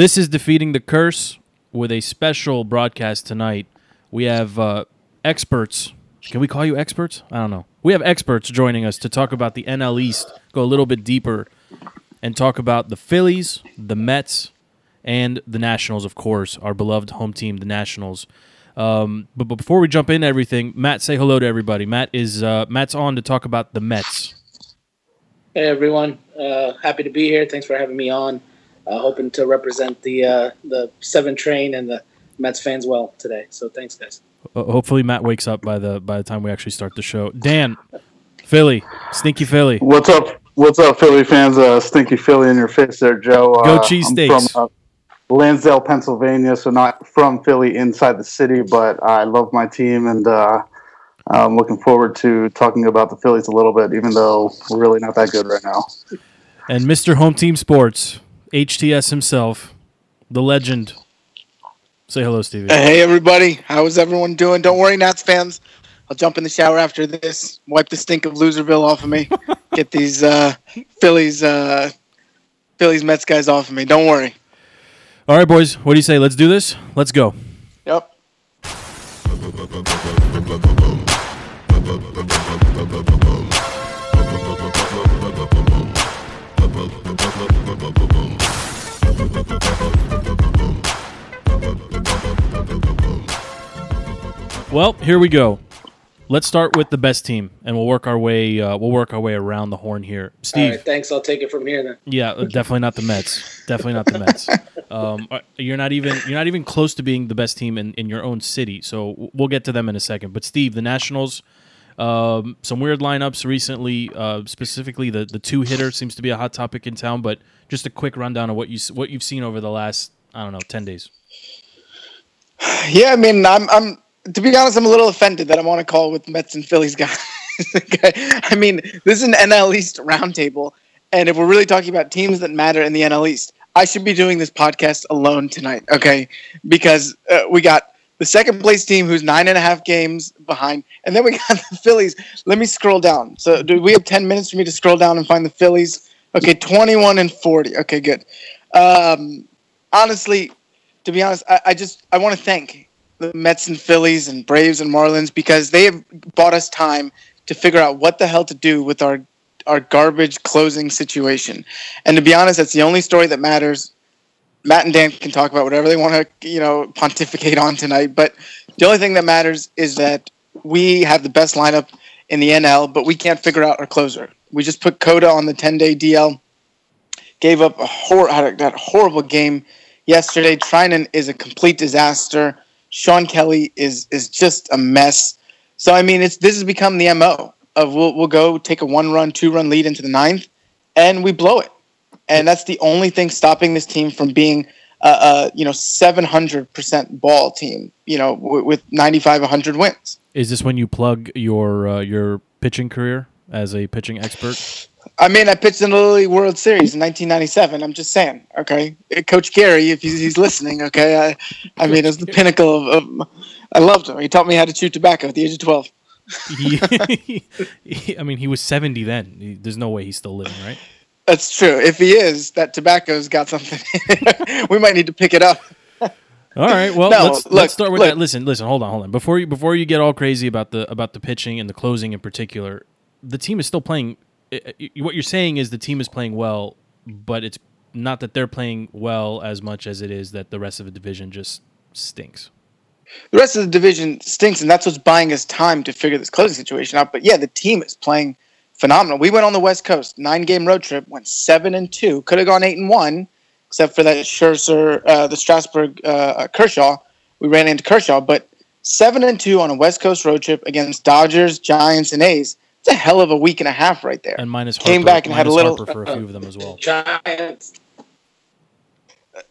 This is Defeating the Curse with a special broadcast tonight. We have uh, experts. Can we call you experts? I don't know. We have experts joining us to talk about the NL East, go a little bit deeper, and talk about the Phillies, the Mets, and the Nationals, of course, our beloved home team, the Nationals. Um, but, but before we jump into everything, Matt, say hello to everybody. Matt is uh, Matt's on to talk about the Mets. Hey everyone, uh, happy to be here. Thanks for having me on. Uh, hoping to represent the uh, the seven train and the Mets fans well today. So thanks, guys. Hopefully, Matt wakes up by the by the time we actually start the show. Dan, Philly, stinky Philly. What's up? What's up, Philly fans? Uh, stinky Philly in your face, there, Joe. Go uh, cheese I'm steaks. From, uh, Lansdale, Pennsylvania, so not from Philly inside the city, but I love my team and uh, I'm looking forward to talking about the Phillies a little bit, even though we're really not that good right now. And Mr. Home Team Sports, HTS himself, the legend. Say hello, Stevie. Hey everybody, how is everyone doing? Don't worry, Nats fans. I'll jump in the shower after this, wipe the stink of Loserville off of me, get these uh, Phillies, uh, Phillies Mets guys off of me. Don't worry. All right, boys, what do you say? Let's do this. Let's go. Yep. Well, here we go. Let's start with the best team, and we'll work our way. Uh, we'll work our way around the horn here. Steve, right, thanks. I'll take it from here then. yeah, uh, definitely not the Mets. Definitely not the Mets. Um, uh, you're not even you're not even close to being the best team in, in your own city. So we'll get to them in a second. But Steve, the Nationals, um, some weird lineups recently. Uh, specifically, the the two hitter seems to be a hot topic in town. But just a quick rundown of what you what you've seen over the last I don't know ten days. Yeah, I mean, I'm, I'm to be honest, I'm a little offended that I'm on a call with Mets and Phillies guys. I mean, this is an NL East roundtable, and if we're really talking about teams that matter in the NL East, I should be doing this podcast alone tonight. Okay, because uh, we got the second place team who's nine and a half games behind, and then we got the Phillies. Let me scroll down. So, do we have ten minutes for me to scroll down and find the Phillies? Okay, twenty-one and forty. Okay, good. Um, honestly, to be honest, I, I just I want to thank the Mets and Phillies and Braves and Marlins because they have bought us time to figure out what the hell to do with our our garbage closing situation. And to be honest, that's the only story that matters. Matt and Dan can talk about whatever they want to, you know, pontificate on tonight. But the only thing that matters is that we have the best lineup in the NL, but we can't figure out our closer. We just put Koda on the 10 day DL, gave up a hor- that horrible game yesterday. Treinen is a complete disaster. Shawn Kelley is is just a mess. So I mean, it's this has become the mo of we'll we'll go take a one run, two run lead into the ninth, and we blow it. And that's the only thing stopping this team from being a, a you know seven hundred percent ball team. You know, w- with ninety five, hundred wins. Is this when you plug your uh, your pitching career as a pitching expert? I mean, I pitched in the Little League World Series in 1997. I'm just saying, okay, uh, Coach Gary, if he's, he's listening, okay, I, I mean, it was the pinnacle of, of. I loved him. He taught me how to chew tobacco at the age of 12. He, he- I mean, he was seventy then. There's no way he's still living, right? That's true. If he is, that tobacco's got something. we might need to pick it up. All right. Well, No, let's look, let's start with look. that. Listen, listen. Hold on, hold on. Before you before you get all crazy about the about the pitching and the closing in particular, the team is still playing. I- i- What you're saying is the team is playing well, but it's not that they're playing well as much as it is that the rest of the division just stinks. The rest of the division stinks, and that's what's buying us time to figure this closing situation out. But yeah, the team is playing phenomenal. We went on the West Coast, nine game road trip, went seven and two, could have gone eight and one, except for that Scherzer, uh, the Strasburg uh, Kershaw. We ran into Kershaw, but seven and two on a West Coast road trip against Dodgers, Giants, and A's. It's a hell of a week and a half right there. And minus Harper, Came back and had a little- Harper for a few of them as well. Giants.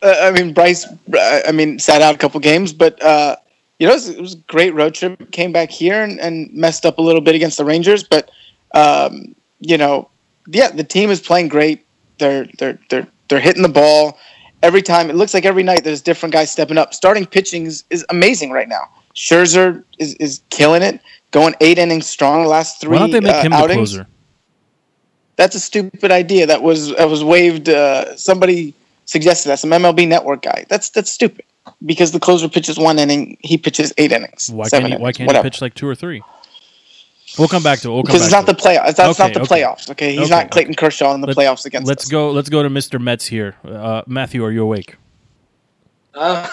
uh, I mean, Bryce. I mean, sat out a couple games, but uh, you know, it was, it was a great road trip. Came back here and, and messed up a little bit against the Rangers, but um, you know, yeah, the team is playing great. They're they're they're they're hitting the ball every time. It looks like every night there's different guys stepping up. Starting pitching is, is amazing right now. Scherzer is, is killing it, going eight innings strong. Last three Why don't they make uh, him the outings. closer? That's a stupid idea. That was that was waived. Uh, somebody suggested that some MLB Network guy. That's that's stupid because the closer pitches one inning, he pitches eight innings. Why seven can't he, why can't whatever. he pitch like two or three? We'll come back to it. We'll come Because it's not the it. playoffs. That's Okay, not the okay. playoffs. Okay, he's Okay, not Clayton Kershaw in the Let- playoffs against Let's us. go. Let's go to Mr. Mets here. Uh, Matthew, are you awake? Uh,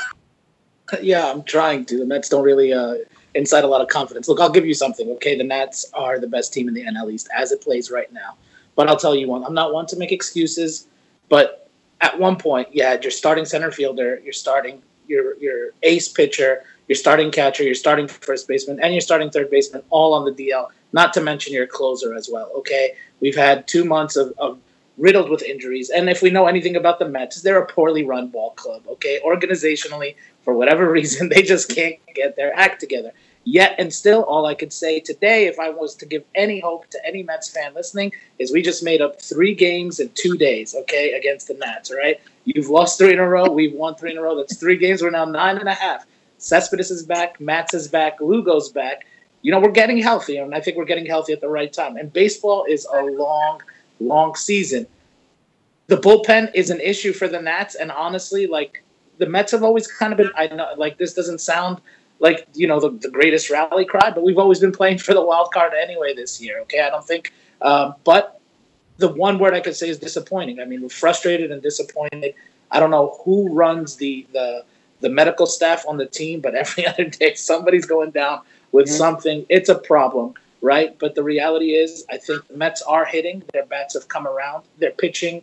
yeah, I'm trying to. The Mets don't really uh, incite a lot of confidence. Look, I'll give you something. Okay, the Nats are the best team in the NL East as it plays right now. But I'll tell you one. I'm not one to make excuses, but at one point, you had your starting center fielder, your starting your your ace pitcher, your starting catcher, your starting first baseman, and your starting third baseman all on the DL. Not to mention your closer as well. Okay, we've had two months of, of riddled with injuries. And if we know anything about the Mets, they're a poorly run ball club. Okay, organizationally, for whatever reason, they just can't get their act together. Yet and still, all I could say today, if I was to give any hope to any Mets fan listening, is we just made up three games in two days. Okay, against the Nats. All right, you've lost three in a row. We've won three in a row. That's three games. We're now nine and a half. Cespedes is back. Matz is back. Lugo's back. You know, we're getting healthy, and I think we're getting healthy at the right time. And baseball is a long, long season. The bullpen is an issue for the Nats, and honestly, like the Mets have always kind of been. I know, like this doesn't sound like you know the, the greatest rally cry, but we've always been playing for the wild card anyway this year. Okay, I don't think, um, but the one word I could say is disappointing. I mean, we're frustrated and disappointed. I don't know who runs the the the medical staff on the team, but every other day somebody's going down with Mhm. something. It's a problem, right? But the reality is, I think the Mets are hitting. Their bats have come around. They're pitching.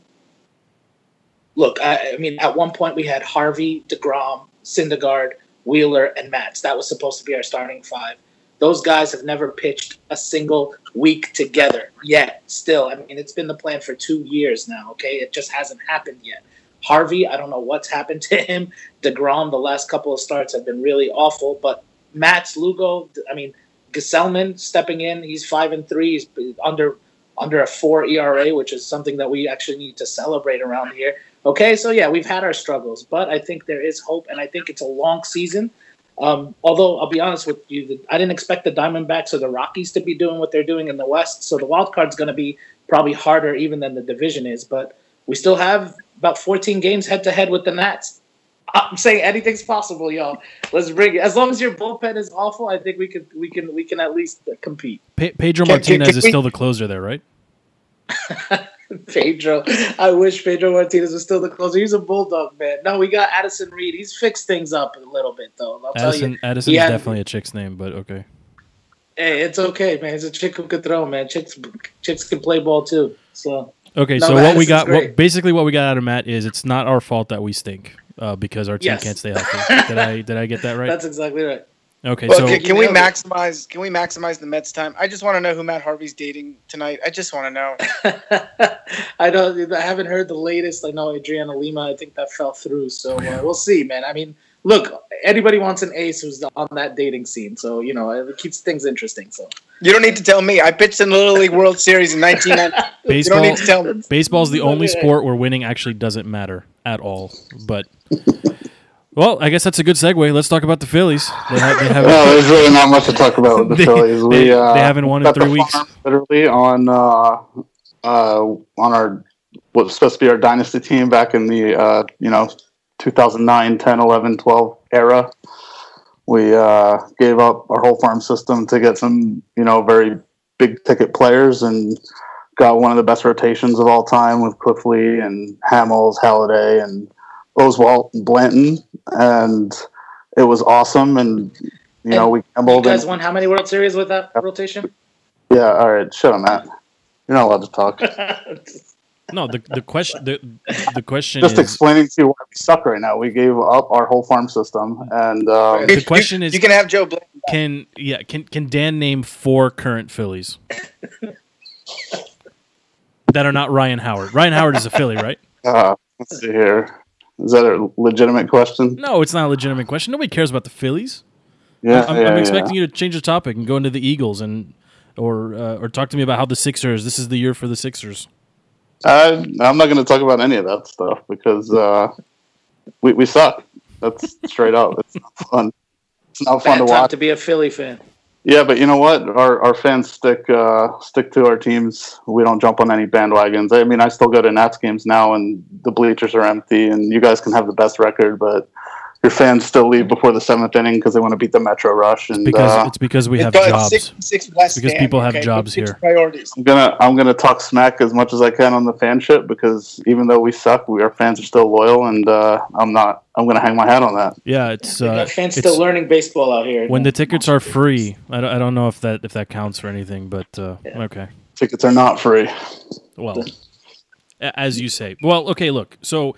Look, I, I mean, at one point we had Harvey, Degrom, Syndergaard, Wheeler, and Matz. That was supposed to be our starting five. Those guys have never pitched a single week together yet. Still, I mean, it's been the plan for two years now. Okay, it just hasn't happened yet. Harvey, I don't know what's happened to him. Degrom, the last couple of starts have been really awful. But Matz, Lugo, I mean, Gsellman stepping in. He's five and three. He's under under a four ERA, which is something that we actually need to celebrate around here. Okay, so yeah, we've had our struggles, but I think there is hope, and I think it's a long season. Um, although I'll be honest with you, the- I didn't expect the Diamondbacks or the Rockies to be doing what they're doing in the West. So the wild card's going to be probably harder even than the division is. But we still have about 14 games head to head with the Nats. I'm saying anything's possible, y'all. Let's bring it. As long as your bullpen is awful, I think we can we can we can at least compete. Pe- Pedro Can- can- Martinez can is we- still the closer there, right? Pedro, I wish Pedro Martinez was still the closer. He's a bulldog, man. No, we got Addison Reed. He's fixed things up a little bit, though. I'll tell Addison, you. Addison is had- definitely a chick's name, but okay. Hey, it's okay, man. He's a chick who could throw, man. Chicks, chicks can play ball too. So Okay, No, so what we got, what, basically what we got out of Matt is it's not our fault that we stink uh, because our team Yes. can't stay healthy. did I did I get that right? that's exactly right. Okay, Well, so can, can we Nailed it. maximize? Can we maximize the Mets time? I just want to know who Matt Harvey's dating tonight. I just want to know. I don't. I haven't heard the latest. I know Adriana Lima. I think that fell through. So uh, we'll see, man. I mean, look, anybody wants an ace who's on that dating scene. So you know, it keeps things interesting. So You don't need to tell me. I pitched in the Little League World Series in 1990. you baseball don't need to tell me. baseball's the only sport where winning actually doesn't matter at all. But well, I guess that's a good segue. Let's talk about the Phillies. They, they haven't No, there's really not much to talk about with the They- Phillies. they- We uh, they haven't won in three weeks. Literally on uh, uh, on our what was supposed to be our dynasty team back in the uh, you know 2009, 10, 11, 12 era. We uh, gave up our whole farm system to get some you know very big ticket players and got one of the best rotations of all time with Cliff Lee and Hamels, Halladay, and Oswalt and Blanton, and it was awesome. And you know we you gambled. guys and- won how many World Series with that rotation? yeah, all right. Shut up, Matt. You're not allowed to talk. no the the question the, the question Just is explaining to you why we suck right now. We gave up our whole farm system, and um, The question is- you can have Joe Blanton. can yeah can can Dan name four current Phillies that are not Ryan Howard? Ryan Howard is a Philly, right? uh, let's see here. Is that a legitimate question? No, it's not a legitimate question. Nobody cares about the Phillies. Yeah, I'm, yeah, I'm yeah. expecting you to change the topic and go into the Eagles and or uh, or talk to me about how the Sixers. This is the year for the Sixers. I, I'm not going to talk about any of that stuff because uh, we we suck. That's straight up. It's not fun. It's not fun Bad to time watch. to be a Philly fan. Yeah, but you know what? Our our fans stick uh, stick to our teams. We don't jump on any bandwagons. I mean, I still go to Nats games now, and the bleachers are empty, and you guys can have the best record, but your fans still leave before the seventh inning because they want to beat the Metro Rush. And because uh, it's because we have jobs. Six, six West Because Ham, people have okay? jobs here. Priorities. I'm gonna I'm gonna talk smack as much as I can on the fanship because even though we suck, we, our fans are still loyal, and uh, I'm not. I'm gonna hang my hat on that. Yeah, it's We uh, fans it's- still learning baseball out here. when the tickets are free. I don't, I don't know if that if that counts for anything, but uh, Yeah. okay. Tickets are not free. Well, as you say. Well, okay. Look, so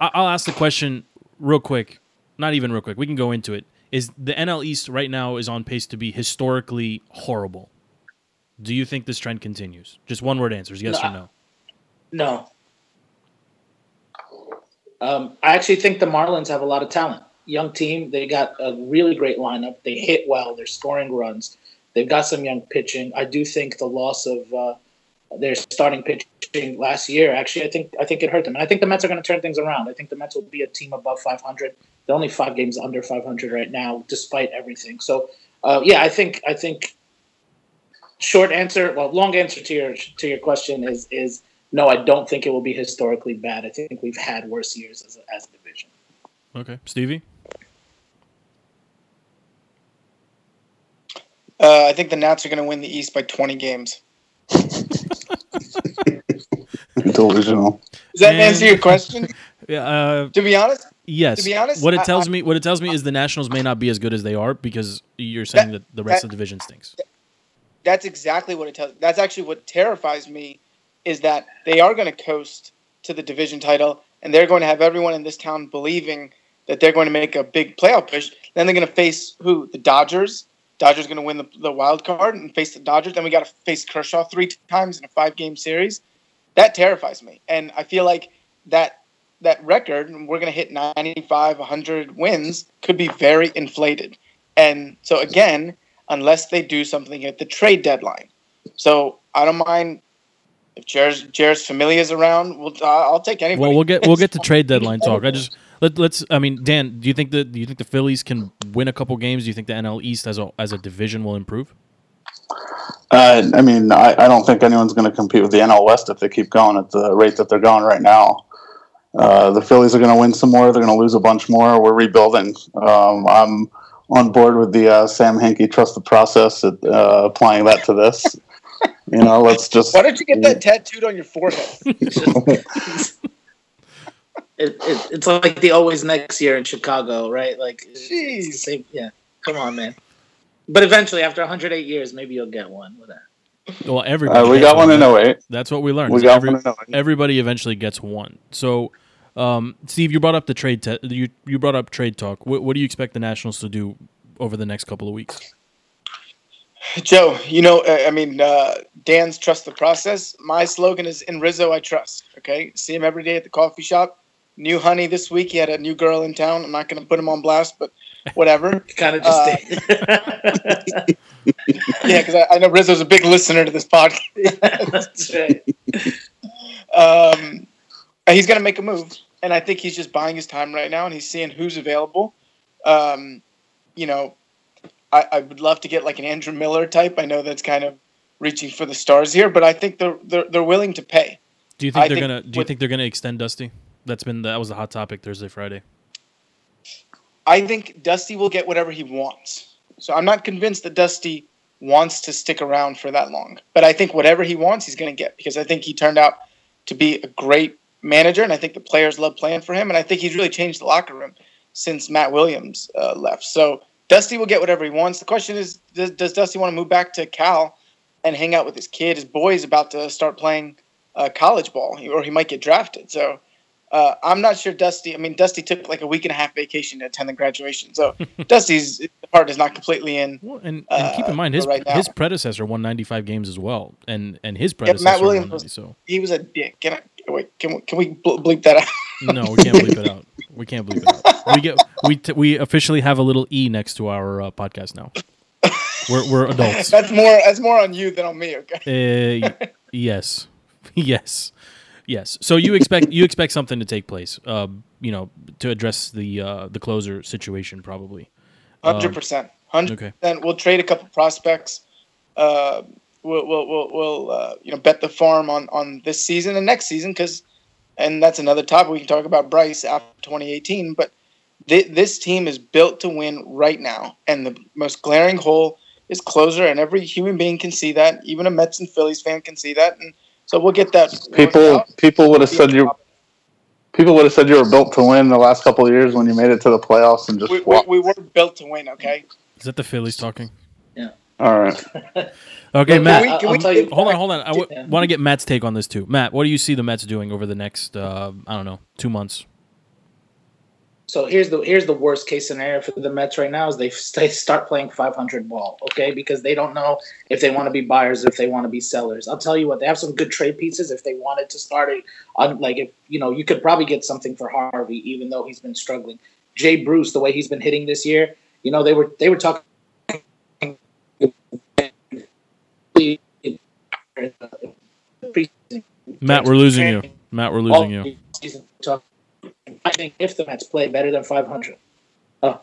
I'll ask the question real quick. Not even real quick. We can go into it. Is the NL East right now is on pace to be historically horrible? Do you think this trend continues? Just one word answers: yes or No. no. No. Um, I actually think the Marlins have a lot of talent. Young team. They got a really great lineup. They hit well. They're scoring runs. They've got some young pitching. I do think the loss of uh, their starting pitching last year, actually, I think I think it hurt them. And I think the Mets are going to turn things around. I think the Mets will be a team above 500. They're only five games under 500 right now, despite everything. So, uh, yeah, I think I think short answer, well, long answer to your to your question is is no. I don't think it will be historically bad. I think we've had worse years as a, as a division. Okay, Stevie. Uh, I think the Nats are going to win the East by 20 games. Delusional. Does that Man. answer your question? Yeah. Uh, to be honest, yes. To be honest, what it tells I- me, what it tells me is the Nationals may not be as good as they are because you're saying that, the rest that- of the division stinks. that's exactly what it tells. That's actually what terrifies me is that they are going to coast to the division title and they're going to have everyone in this town believing that they're going to make a big playoff push. Then they're going to face who? The Dodgers. Dodgers going to win the, the wild card and face the Dodgers. Then we got to face Kershaw three times in a five game series. That terrifies me, and I feel like that that record, and we're going to hit 95, 100 wins, could be very inflated. And so again, unless they do something at the trade deadline. So I don't mind if Jeurys, Jeurys Familia is around. We'll, I'll take anybody. Well, we'll get we'll get to trade deadline talk. I just let, let's. I mean, Dan, do you think that do you think the Phillies can win a couple games? Do you think the NL East as a as a division will improve? Uh, I mean, I, I don't think anyone's going to compete with the NL West if they keep going at the rate that they're going right now. Uh, the Phillies are going to win some more. They're going to lose a bunch more. We're rebuilding. Um, I'm on board with the uh, Sam Hinkie trust the process, at, uh, applying that to this. you know, let's just. Why don't you get that tattooed on your forehead? It, it, it's like the always next year in Chicago, right? Like, Jeez. same- yeah. Come on, man. But eventually, after 108 years, maybe you'll get one with that. Well, everybody. Uh, we got one in right? 08. That's what we learned. We got every- one in 08. everybody eventually gets one. So, um, Steve, you brought up the trade. Te- you you brought up trade talk. What, what do you expect the Nationals to do over the next couple of weeks? Joe, you know, uh, I mean, uh, Dan's trust the process. My slogan is "In Rizzo, I trust." Okay, see him every day at the coffee shop. New honey this week. He had a new girl in town. I'm not going to put him on blast, but whatever. Kind of just Uh, did. yeah, because I, I know Rizzo's a big listener to this podcast. That's right. Um, he's going to make a move, and I think he's just buying his time right now, and he's seeing who's available. Um, you know, I, I would love to get like an Andrew Miller type. I know that's kind of reaching for the stars here, but I think they're they're, they're willing to pay. Do you think I they're think gonna? Do you with- think they're gonna extend Dusty? That's been that was the hot topic Thursday, Friday. I think Dusty will get whatever he wants. So I'm not convinced that Dusty wants to stick around for that long. But I think whatever he wants, he's going to get because I think he turned out to be a great manager, and I think the players love playing for him, and I think he's really changed the locker room since Matt Williams uh, left. So Dusty will get whatever he wants. The question is, does, does Dusty want to move back to Cal and hang out with his kid? His boy is about to start playing uh, college ball, or he might get drafted. So uh, I'm not sure Dusty. I mean, Dusty took like a week and a half vacation to attend the graduation, so Dusty's heart is not completely in. Well, and, and keep in Uh, mind his right his predecessor won 95 games as well, and and his Matt predecessor Williams won 90, was- so He was a dick. Can I wait? Can we, can we bleep that out? no, we can't bleep it out. We can't bleep it out. We get we t- we officially have a little e next to our uh, podcast now. We're we're adults. that's more. That's more on you than on me. Okay. Uh, yes, yes, yes. So you expect you expect something to take place, uh, you know, to address the uh, the closer situation, probably. Hundred percent. Hundred percent. We'll trade a couple prospects. Uh, we'll we'll we'll, we'll uh, you know bet the farm on on this season and next season because, and that's another topic we can talk about Bryce after 2018. But thi- this team is built to win right now, and the most glaring hole is closer, and every human being can see that. Even a Mets and Phillies fan can see that, and so we'll get that. People people would have said you people would have said you were built to win the last couple of years when you made it to the playoffs and just We, we, flopped. we were built to win. Okay. Is that the Phillies talking? Yeah. All right. Okay, Look, Matt. we- can I'll we- tell you. Hold on, hold on. I w- Yeah. want to get Matt's take on this too. Matt, what do you see the Mets doing over the next, uh, I don't know, two months? So here's the here's the worst case scenario for the Mets right now is they they start playing 500 ball, okay? Because they don't know if they want to be buyers, or if they want to be sellers. I'll tell you what, they have some good trade pieces. If they wanted to start it, on like if you know, you could probably get something for Harvey, even though he's been struggling. Jay Bruce, the way he's been hitting this year, you know, they were they were talking. Matt, we're losing you. Matt, we're losing you. I think if the Mets play better than 500, oh,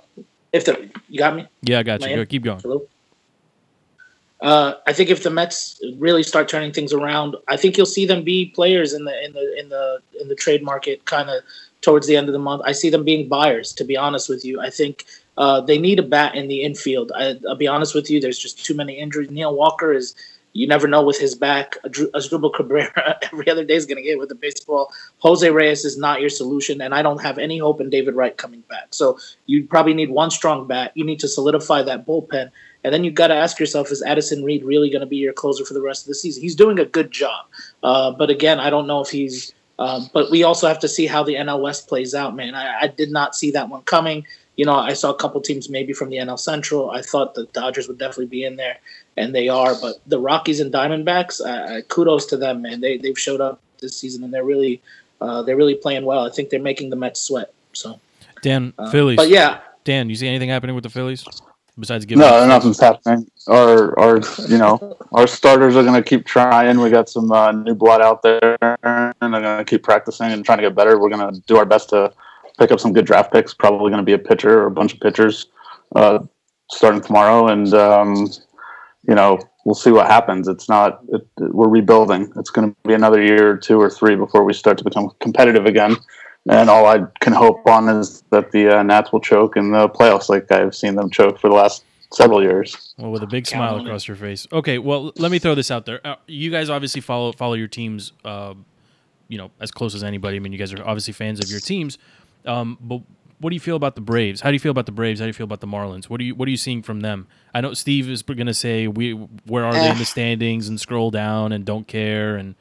if the you got me. Yeah, I got you. Man. Go, keep going. Hello. Uh, I think if the Mets really start turning things around, I think you'll see them be players in the in the in the in the trade market kind of towards the end of the month. I see them being buyers. To be honest with you, I think uh, they need a bat in the infield. I, I'll be honest with you. There's just too many injuries. Neil Walker is. You never know with his back. Asdrubal Cabrera every other day is going to get with the baseball. Jose Reyes is not your solution, and I don't have any hope in David Wright coming back. So you probably need one strong bat. You need to solidify that bullpen. And then you've got to ask yourself, is Addison Reed really going to be your closer for the rest of the season? He's doing a good job. Uh, but again, I don't know if he's. Um, but we also have to see how the NL West plays out, man. I, I did not see that one coming. You know, I saw a couple teams maybe from the NL Central. I thought the Dodgers would definitely be in there, and they are. But the Rockies and Diamondbacks, uh, kudos to them, man. They they've showed up this season, and they're really uh, they're really playing well. I think they're making the Mets sweat. So, Dan, uh, Phillies. But yeah, Dan, you see anything happening with the Phillies besides giving? No, nothing's happening. Our, our, you know, our starters are going to keep trying. We got some uh, new blood out there, and they're going to keep practicing and trying to get better. We're going to do our best to pick up some good draft picks. Probably going to be a pitcher or a bunch of pitchers uh, starting tomorrow, and um, you know, we'll see what happens. It's not. It, we're rebuilding. It's going to be another year, or two or three before we start to become competitive again. And all I can hope on is that the uh, Nats will choke in the playoffs, like I've seen them choke for the last several years. Well, with a big smile on across your face. Okay, well, let me throw this out there. Uh, you guys obviously follow follow your teams, uh, you know, as close as anybody. I mean, you guys are obviously fans of your teams. Um, but what do you feel about the Braves? How do you feel about the Braves? How do you feel about the Marlins? What are you What are you seeing from them? I know Steve is going to say we where are they in the standings and scroll down and don't care and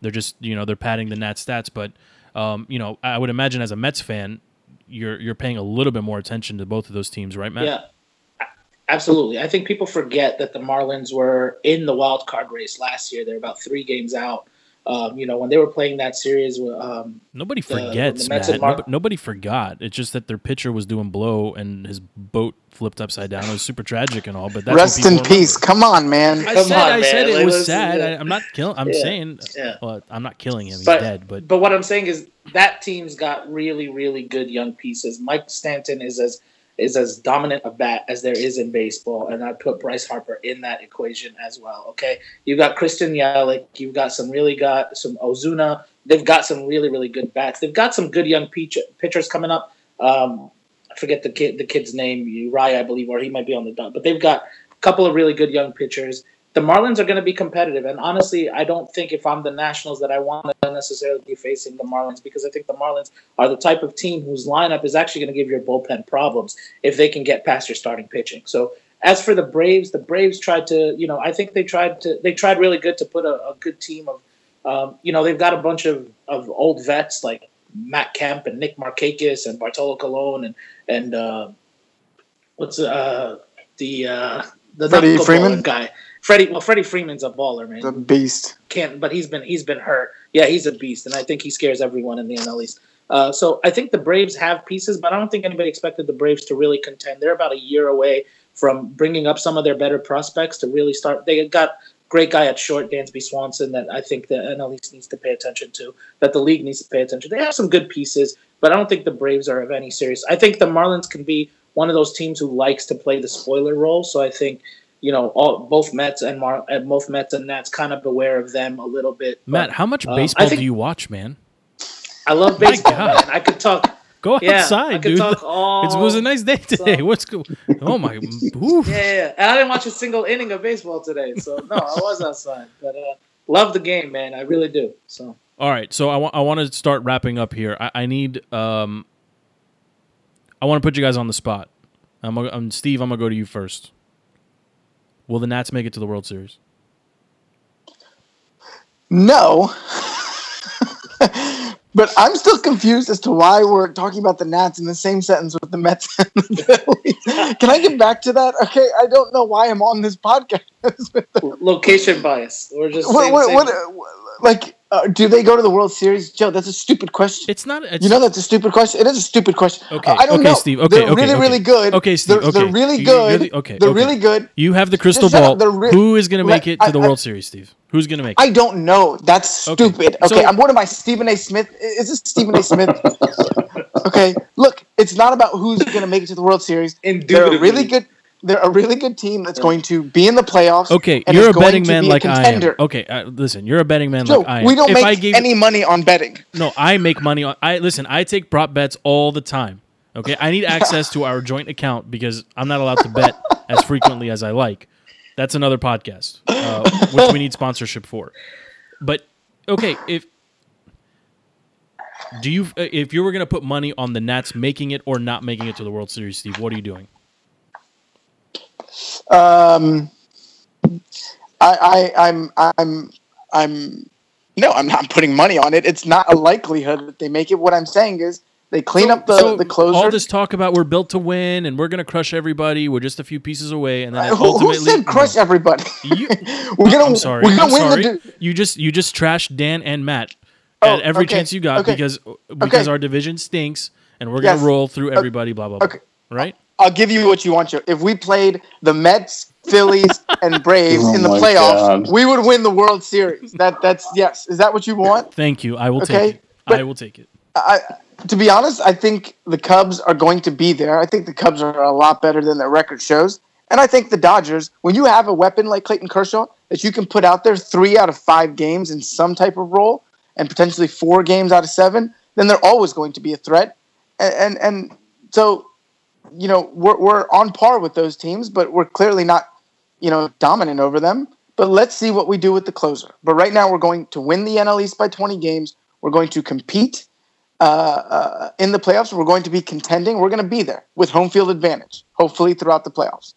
they're just you know they're padding the Nats stats. But um, you know, I would imagine as a Mets fan, you're you're paying a little bit more attention to both of those teams, right, Matt? Yeah, absolutely. I think people forget that the Marlins were in the wild card race last year. They're about three games out. Um, you know, when they were playing that series, um, Nobody the forgets, Mets Matt. Mar- Nob- nobody forgot. It's just that their pitcher was doing blow and his boat flipped upside down. It was super tragic and all, but that's Rest in peace. remember. Come on, man. I Come said, on, I man. said it Like, was sad. yeah. I, I'm not killing. I'm Yeah. saying, Yeah. well, I'm not killing him. He's But- dead. But but what I'm saying is that team's got really, really good young pieces. Mike Stanton is as is as dominant a bat as there is in baseball, and I put Bryce Harper in that equation as well. Okay, you've got Christian Yelich, you've got some really got some Ozuna. They've got some really, really good bats. They've got some good young pitch, pitchers coming up. Um, I forget the kid, the kid's name, Uriah, I believe, or he might be on the dot. But they've got a couple of really good young pitchers. The Marlins are going to be competitive, and honestly, I don't think if I'm the Nationals that I want to necessarily be facing the Marlins because I think the Marlins are the type of team whose lineup is actually going to give your bullpen problems if they can get past your starting pitching. So as for the Braves, the Braves tried to, you know, I think they tried to, they tried really good to put a, a good team of, um, you know, they've got a bunch of, of old vets like Matt Kemp and Nick Markakis and Bartolo Colon and and uh, what's uh, the uh, the Freddie Freeman? guy. Freddie, well, Freddie Freeman's a baller, man The beast. can't, but he's been he's been hurt. Yeah, he's a beast, and I think he scares everyone in the NL East. Uh, so I think the Braves have pieces, but I don't think anybody expected the Braves to really contend. They're about a year away from bringing up some of their better prospects to really start. They got great guy at short, Dansby Swanson, that I think the NL East needs to pay attention to. That the league needs to pay attention. They have some good pieces. but I don't think the Braves are of any serious. I think the Marlins can be one of those teams who likes to play the spoiler role. So I think you know all both Mets and Mar and both Mets and Nats kind of aware of them a little bit. Matt, But how much um, baseball I think- do you watch, man? I love baseball. Man. I could talk. Go Yeah, I outside, could dude. talk all. It was a nice day today. so- What's go? Oh my! oof. Yeah, yeah. And I didn't watch a single inning of baseball today, so no, I was outside. But uh, love the game, man. I really do. So All right, so I want I want to start wrapping up here. I, I need um, I want to put you guys on the spot. I'm, I'm Steve. I'm gonna go to you first. Will the Nats make it to the World Series? No. but I'm still confused as to why we're talking about the Nats in the same sentence with the Mets and the Phillies. Can I get back to that? Okay, I don't know why I'm on this podcast. location bias. We're just what, saying what, the what, same- like, uh, do they go to the World Series? Joe, that's a stupid question. It's not. It's, you know that's a stupid question. It is a stupid question. Okay, Uh, I don't okay, know. Steve, okay, they're okay, really, okay. really good. Okay, Steve, They're, they're really good. you're the- okay, They're okay. really good. you have the crystal ball. re- Who is gonna make it to the I- I- World Series, Steve? Who's gonna make it? I don't know. That's Okay, stupid. so- Okay, I'm one of my Stephen A. Smith? Is this Stephen A. Smith? okay, look, it's not about who's going to make it to the World Series. They're really good. They're a really good team that's going to be in the playoffs. Okay, and you're a betting man be like I am. Okay, uh, listen, you're a betting man Joe, like I am. we don't if make I gave any money on betting. No, I make money on. I listen. I take prop bets all the time. Okay, I need access to our joint account because I'm not allowed to bet as frequently as I like. That's another podcast, uh, which we need sponsorship for. But okay, if do you if you were going to put money on the Nats making it or not making it to the World Series, Steve, what are you doing? Um, I, I, I'm, I'm, I'm. No, I'm not putting money on it. It's not a likelihood that they make it. What I'm saying is they clean up the So, the closer. All this talk about we're built to win and we're going to crush everybody. We're just a few pieces away, and then who, who ultimately said crush everybody? You- we're gonna. I'm sorry. We're gonna I'm win sorry. the. you just you just trashed Dan and Matt Oh, at every okay, chance you got okay, because because okay. our division stinks and we're gonna roll through everybody. Blah blah blah. okay. Right? I'll give you what you want. Joe. If we played the Mets, Phillies, and Braves Oh in the playoffs, God. we would win the World Series. That that's yes. Is that what you want? Thank you. I will Okay, take it. but- I will take it. I, to be honest, I think the Cubs are going to be there. I think the Cubs are a lot better than their record shows. And I think the Dodgers, when you have a weapon like Clayton Kershaw that you can put out there three out of five games in some type of role and potentially four games out of seven, then they're always going to be a threat. And and, and so, you know, we're, we're on par with those teams, but we're clearly not, you know, dominant over them. But let's see what we do with the closer. But right now, we're going to win the NL East by 20 games. We're going to compete uh, uh, in the playoffs. We're going to be contending. We're going to be there with home field advantage, hopefully throughout the playoffs.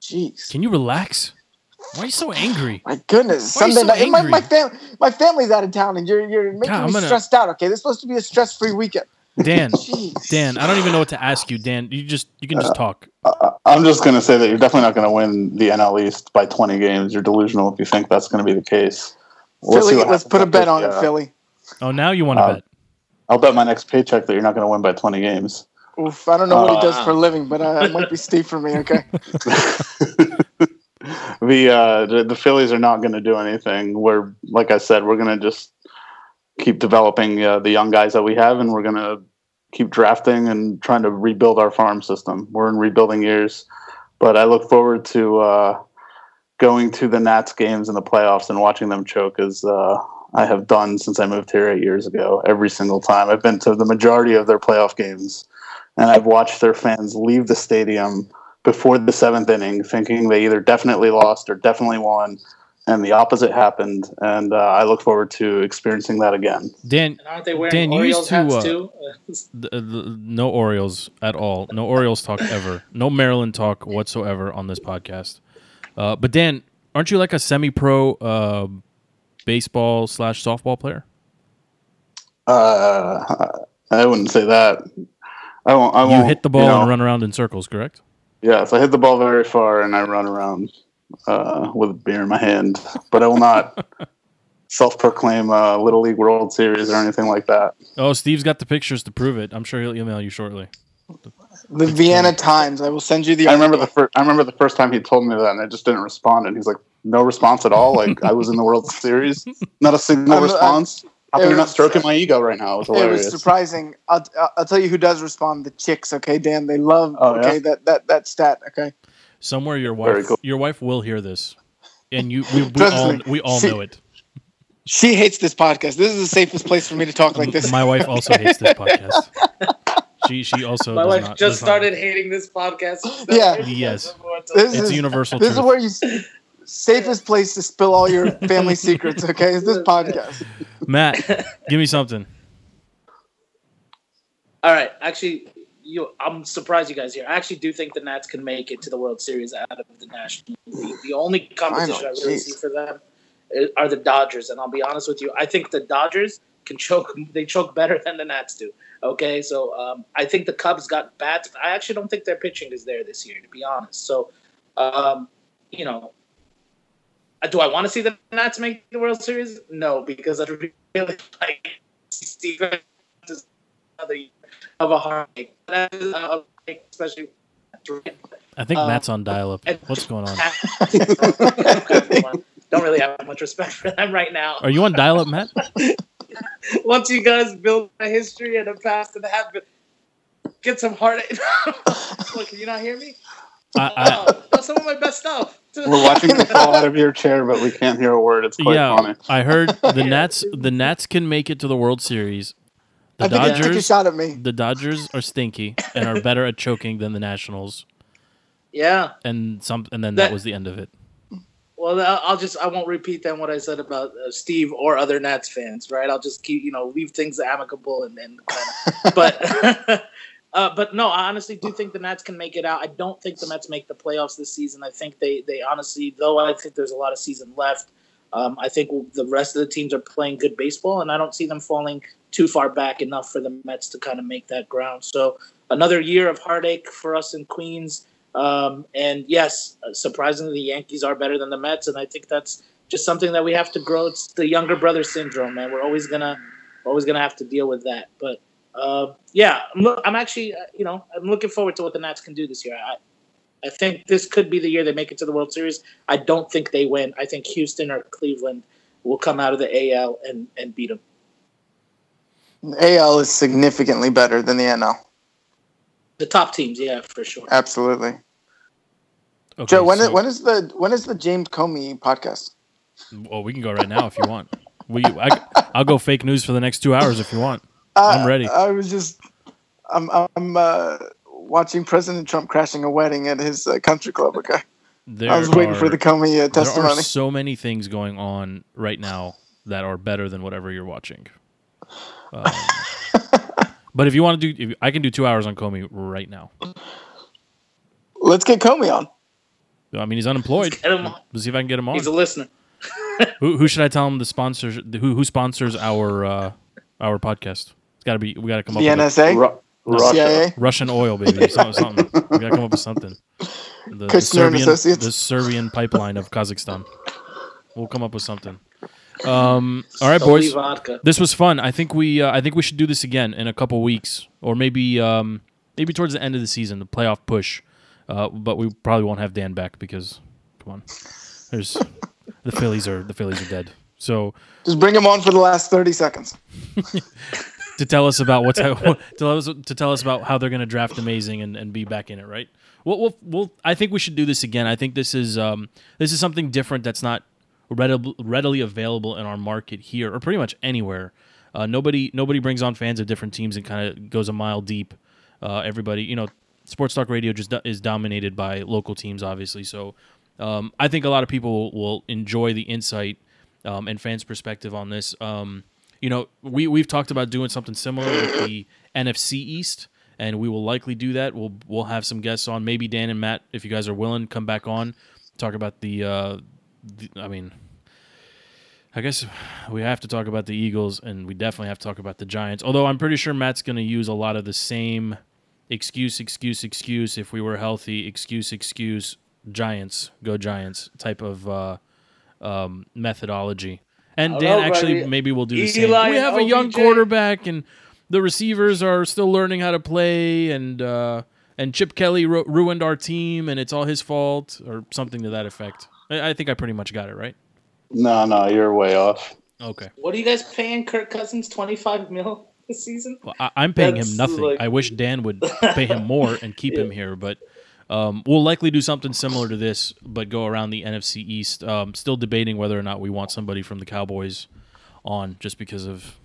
Jeez, Can you relax? Why are you so angry? my goodness! Why are you Sunday so night. My, angry? my, fam- my family's out of town, and you're you're making God, me gonna- stressed out. Okay, this is supposed to be a stress-free weekend. Dan, Dan, I don't even know what to ask you. Dan, you just you can just talk. I- I'm just going to say that you're definitely not going to win the NL East by 20 games. You're delusional if you think that's going to be the case. We'll Philly, let's put a bet this, on yeah. it, Philly. Oh, now you want to Uh, bet? I'll bet my next paycheck that you're not going to win by 20 games. Oof, I don't know what he does Uh, for a living, but uh, it might be Steve for me. Okay. the uh the, the Phillies are not going to do anything. We're like I said, we're going to just keep developing uh, the young guys that we have, and we're going to keep drafting and trying to rebuild our farm system. We're in rebuilding years, but I look forward to uh, going to the Nats games in the playoffs and watching them choke as uh, I have done since I moved here eight years ago. Every single time I've been to the majority of their playoff games, and I've watched their fans leave the stadium before the seventh inning, thinking they either definitely lost or definitely won, and the opposite happened. And uh, I look forward to experiencing that again. Dan, And aren't they wearing Dan, you used Orioles to, hats uh, too? the, the, no Orioles at all. No Orioles talk ever. No Maryland talk whatsoever on this podcast. Uh, but Dan, aren't you like a semi-pro uh, baseball slash softball player? Uh, I wouldn't say that. I won't. I You won't. hit the ball you know, and run around in circles, correct? Yes, I hit the ball very far and I run around uh, with a beer in my hand, but I will not self-proclaim uh, Little League World Series or anything like that. Oh, Steve's got the pictures to prove it. I'm sure he'll email you shortly. The Vienna Times. I will send you the. I remember the first. I remember the first time he told me that, and I just didn't respond. And he's like, "No response at all. Like I was in the World Series, not a single I'm- I'm- response." How come you're not stroking my ego right now? It was It was surprising. I'll, I'll tell you who does respond. The chicks, okay, Dan. They love Oh, yeah? okay that that that stat. Okay, Somewhere your wife cool. your wife will hear this, and you we, we all we all She- know it. she hates this podcast. This is the safest place for me to talk like this. My wife also hates this podcast. She she also My wife not, just does not- started hating this podcast. Yeah. Yes. This It's is universal This truth. is where you safest place to spill all your family secrets. Okay, is this podcast? Matt, give me something. All right, actually, you. I'm surprised you guys here. I actually do think the Nats can make it to the World Series out of the National League. The only competition I, really jeez. see for them are the Dodgers, and I'll be honest with you. I think the Dodgers can choke. They choke better than the Nats do. Okay, so um, I think the Cubs got bats. I actually don't think their pitching is there this year, to be honest. So, um, you know, uh, do I want to see the Nats make the World Series? No, because I'd really like Steven another of a heartache, That is a heartache, especially. I think Uh, Matt's on dial up. What's going on? Don't really have much respect for them right now. Are you on dial up, Matt? Once you guys build a history and a past and have been, get some heartache. Look, can you not hear me? I, I, Oh, that's some of my best stuff. We're watching you fall out of your chair, but we can't hear a word. It's quite yeah, funny. I heard the Nats. The Nats can make it to the World Series. The I think took a Dodgers. shot at me. The Dodgers are stinky and are better at choking than the Nationals. Yeah. And some, and then that That- was the end of it. Well, I'll I'll just I won't repeat then what I said about uh, Steve or other Nats fans, right? I'll just keep you know leave things amicable and then but uh, but no, I honestly do think the Nats can make it out. I don't think the Mets make the playoffs this season. I think they they honestly, though I think there's a lot of season left. Um, I think the rest of the teams are playing good baseball, and I don't see them falling too far back enough for the Mets to kind of make that ground. So another year of heartache for us in Queens. Um, and yes, surprisingly, the Yankees are better than the Mets, and I think that's just something that we have to grow. It's the younger brother syndrome, man. We're always gonna, always gonna have to deal with that. But uh, yeah, I'm, look, I'm actually, uh, you know, I'm looking forward to what the Nats can do this year. I, I think this could be the year they make it to the World Series. I don't think they win. I think Houston or Cleveland will come out of the AL and and beat them. AL is significantly better than the NL. The top teams, yeah, for sure. Absolutely. Okay, Joe, when is, so- when is the when is the James Comey podcast? Well, we can go right now if you want. We, I, I'll go fake news for the next two hours if you want. Uh, I'm ready. I was just I'm I'm uh, watching President Trump crashing a wedding at his uh, country club. Okay, There I was waiting for the Comey uh, There are testimony. so many things going on right now that are better than whatever you're watching. Um, but if you want to do, if, I can do two hours on Comey right now. Let's get Comey on. I mean, he's unemployed. Get him on. Let's see if I can get him on. He's a listener. Who, who should I tell him the sponsors? Who who sponsors our uh, our podcast? It's got to be. We got to come up The with a- NSA, Ru- Russia. CIA. Russian oil, baby. Something. something. We got to come up with something. The, the Serbian, the Serbian pipeline of Kazakhstan. We'll come up with something. Um, all right, boys. This was fun. I think we uh, I think we should do this again in a couple weeks, or maybe um, maybe towards the end of the season, the playoff push. Uh, but we probably won't have Dan back because, come on, there's the Phillies are the Phillies are dead. So Just bring him on for the last thirty seconds. to tell us about what's to tell us to tell us about how they're going to draft amazing and, and be back in it, right? Well, we'll, we'll I think we should do this again. I think this is um, this is something different that's not readily readily available in our market here or pretty much anywhere. Uh, nobody nobody brings on fans of different teams and kind of goes a mile deep. Uh, everybody, you know, sports talk radio just do- is dominated by local teams, obviously. So um, I think a lot of people will, will enjoy the insight um, and fans' perspective on this. Um, you know, we we've talked about doing something similar with the NFC East, and we will likely do that. We'll we'll have some guests on, maybe Dan and Matt, if you guys are willing, come back on, talk about the. Uh, the I mean, I guess we have to talk about the Eagles, and we definitely have to talk about the Giants. Although I'm pretty sure Matt's going to use a lot of the same excuse, excuse, excuse. If we were healthy, excuse, excuse. Giants, go Giants type of uh, um, methodology. And Dan know, actually buddy. maybe will do the same. We and have a young quarterback, and the receivers are still learning how to play, and uh, and Chip Kelly ru- ruined our team, and it's all his fault, or something to that effect. I, I think I pretty much got it right. No, no, you're way off. Okay. What are you guys paying Kirk Cousins? Twenty five mil this season? Well, I, I'm paying That's him nothing. like- I wish Dan would pay him more and keep him here, but um, we'll likely do something similar to this, but go around the NFC East. Um, still debating whether or not we want somebody from the Cowboys on, just because of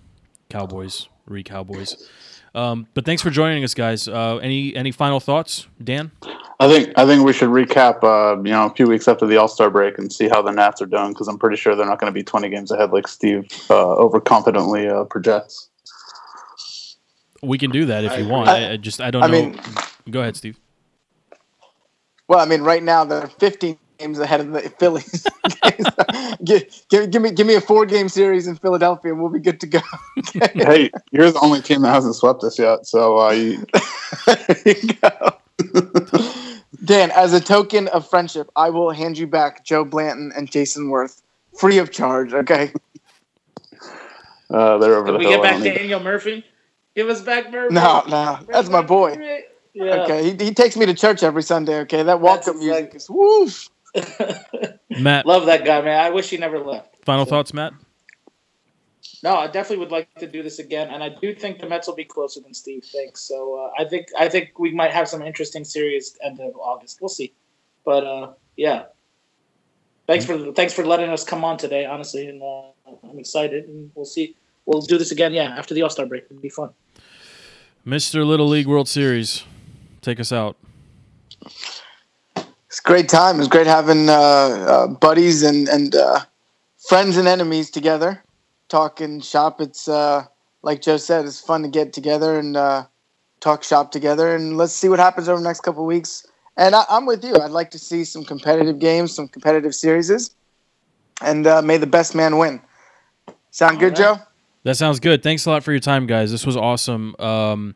Cowboys, re Cowboys. Um, but thanks for joining us, guys. Uh, any any final thoughts, Dan? I think I think we should recap, uh, you know, a few weeks after the All Star break and see how the Nats are doing because I'm pretty sure they're not going to be 20 games ahead like Steve uh, overconfidently uh, projects. We can do that if I you agree. want. I, I just I don't I know. mean- go ahead, Steve. Well, I mean, right now they're 15 games ahead of the Phillies. give, give, give me give me a four game series in Philadelphia, and we'll be good to go. hey, you're the only team that hasn't swept us yet, so uh, you, there you go. Dan, as a token of friendship, I will hand you back Joe Blanton and Jayson Werth free of charge. Okay. uh, they're over Can the we hill. get back don't Daniel Murphy? Give us back Murphy. No, no, that's my boy. Yeah. Okay, he, he takes me to church every Sunday. Okay, that walk up That's music like- is woof. Matt, Love that guy, man. I wish he never left. final thoughts, Matt? No, I definitely would like to do this again, and I do think the Mets will be closer than Steve thinks. So uh, I think I think we might have some interesting series end of August. We'll see, but uh, yeah. Thanks for thanks for letting us come on today, honestly, and uh, I'm excited, and we'll see. We'll do this again, yeah, after the All Star break. It'll be fun. Mr. Little League World Series, take us out. It's a great time. It's great having uh, uh, buddies and and uh, friends and enemies together, talking shop. It's uh, like Joe said, it's fun to get together and uh, talk shop together. And let's see what happens over the next couple of weeks. And I, I'm with you. I'd like to see some competitive games, some competitive series, and uh, may the best man win. Sound good, All right. Joe? That sounds good. Thanks a lot for your time, guys. This was awesome. Um,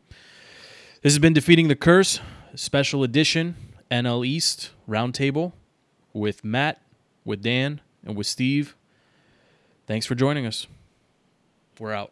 this has been Defeating the Curse, special edition, NL East Roundtable with Matt, with Dan, and with Steve. Thanks for joining us. We're out.